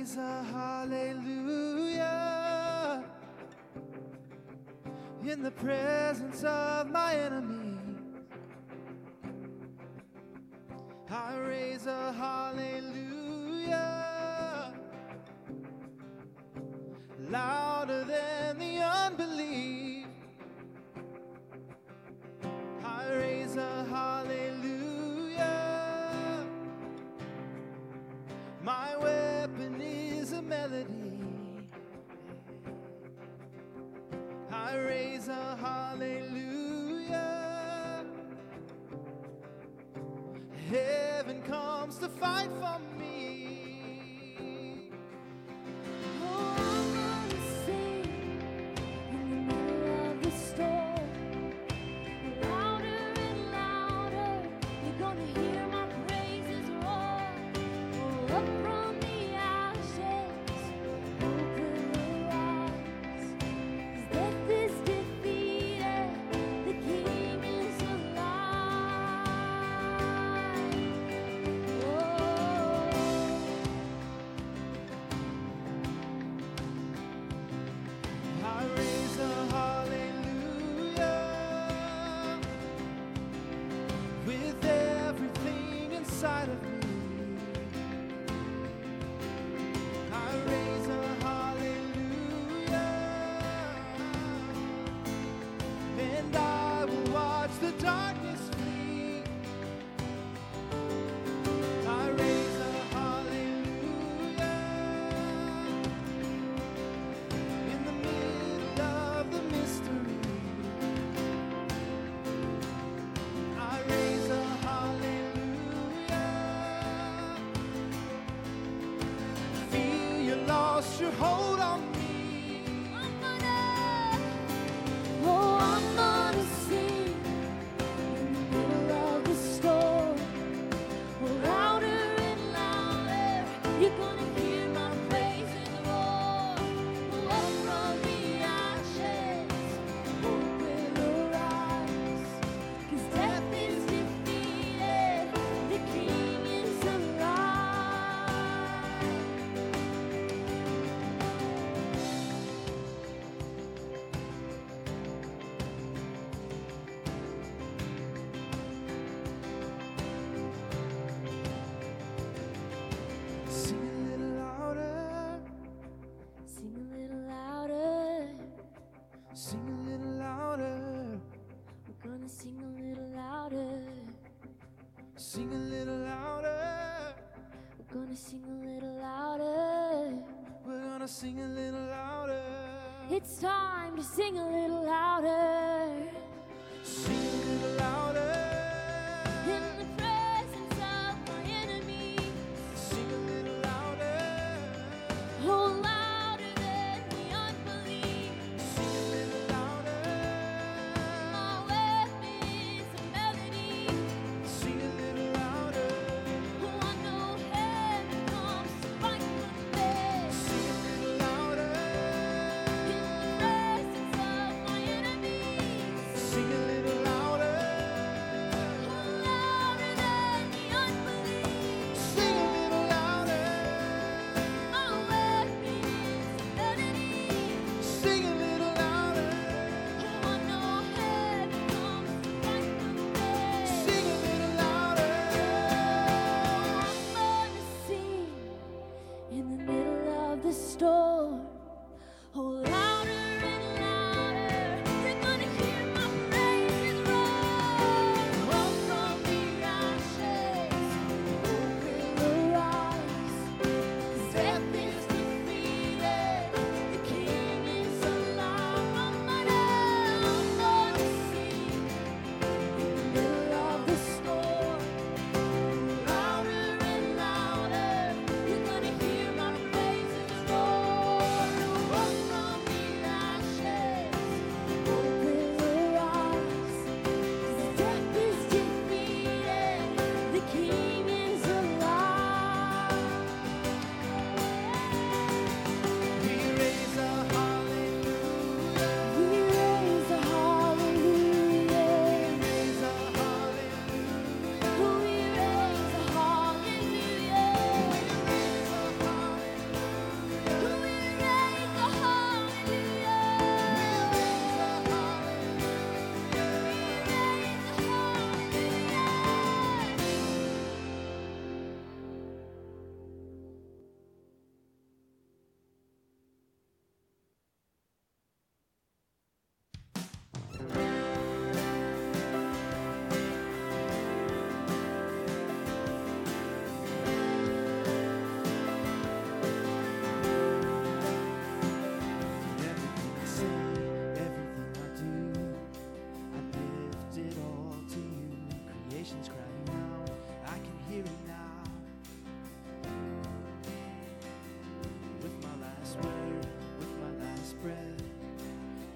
praise a hallelujah in the presence of my enemies. I raise a hallelujah louder than the unbelief. I raise a hallelujah my way melody. I raise a hallelujah. Heaven comes to fight for me. sing a little louder. We're gonna sing a little louder. We're gonna sing a little louder. It's time to sing a little louder. Sing a little louder.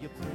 your prayer.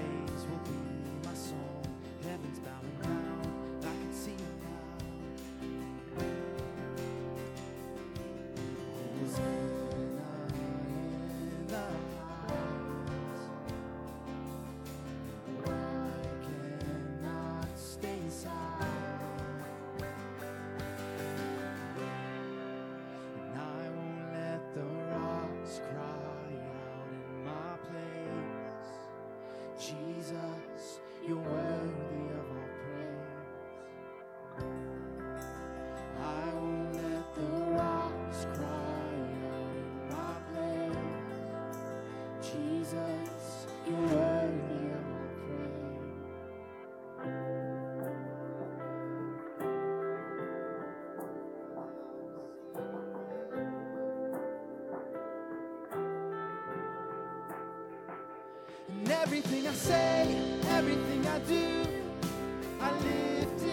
Everything I say, everything I do, I lift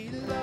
we love.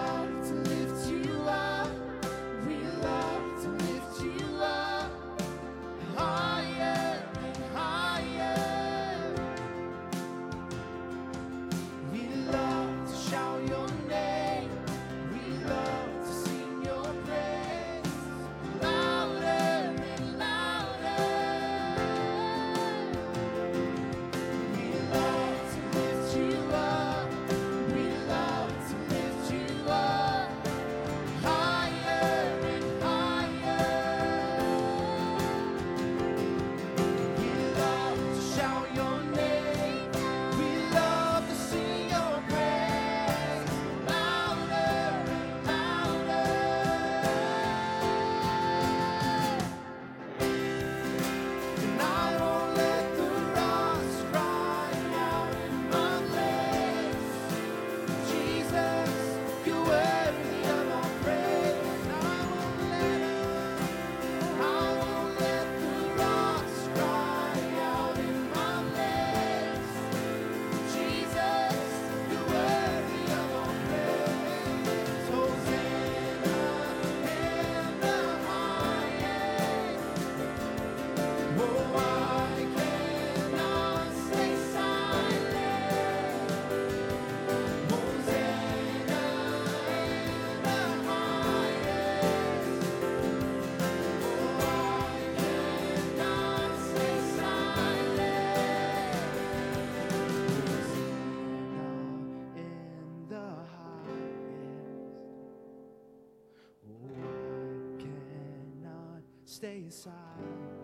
stay aside.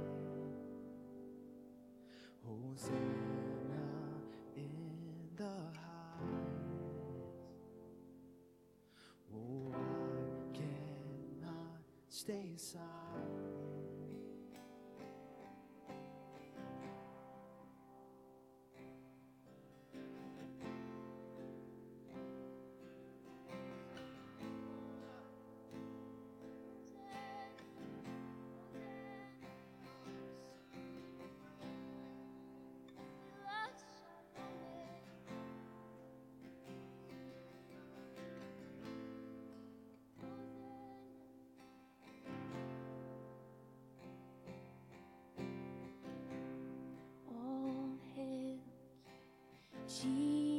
记忆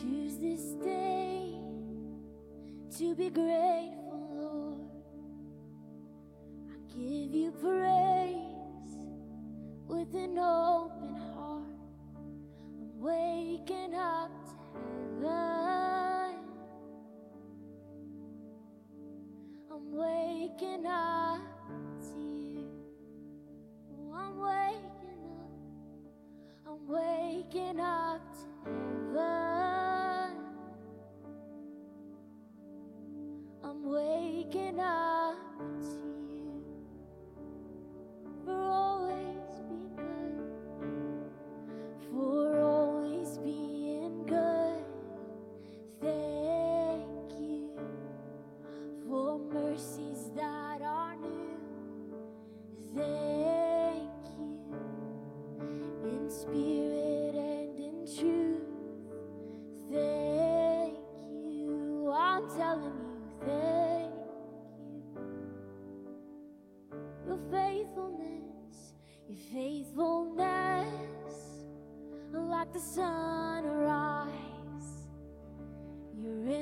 Choose this day to be grateful, Lord. I give you praise with an open heart. I'm waking up to heaven. I'm waking up to you. I'm waking up. I'm waking up taken up.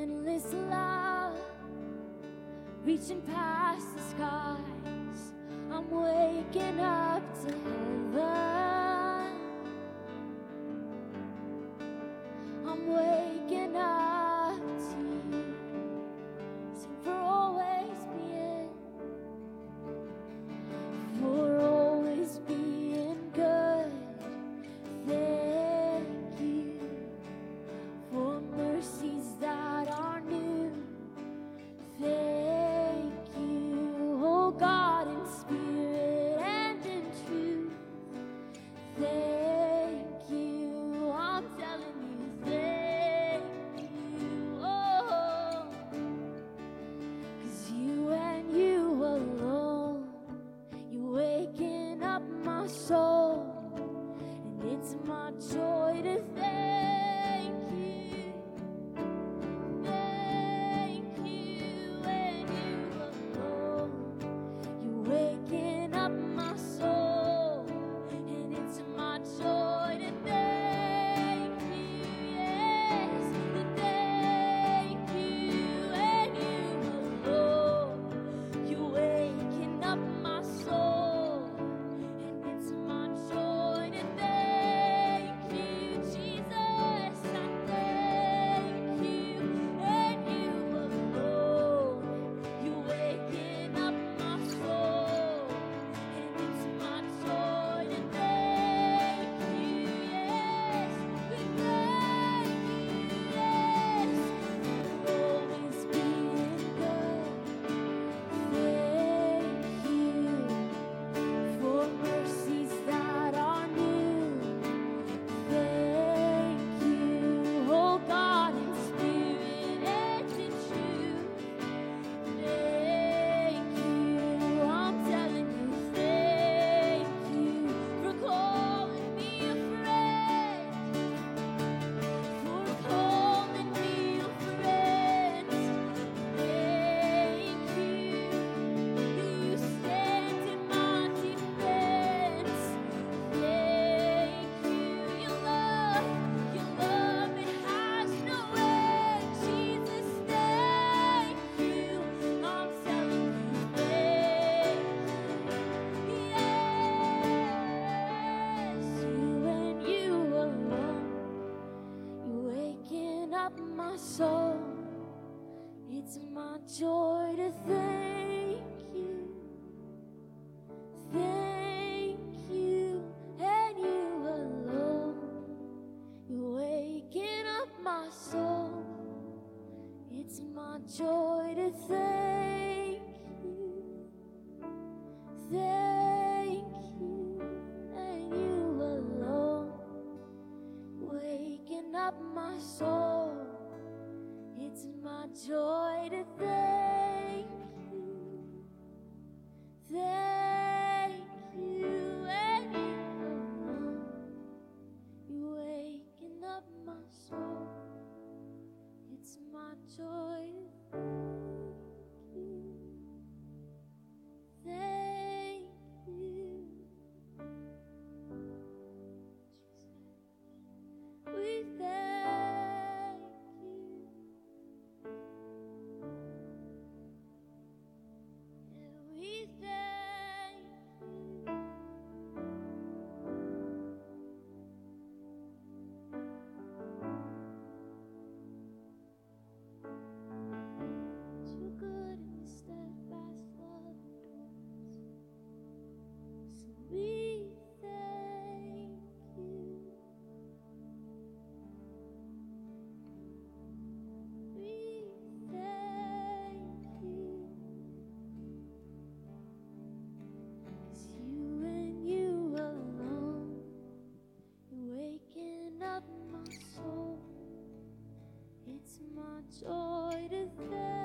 endless love, reaching past the skies. I'm waking up to heaven. up my soul. It's my joy to thank. It's my joy to thank.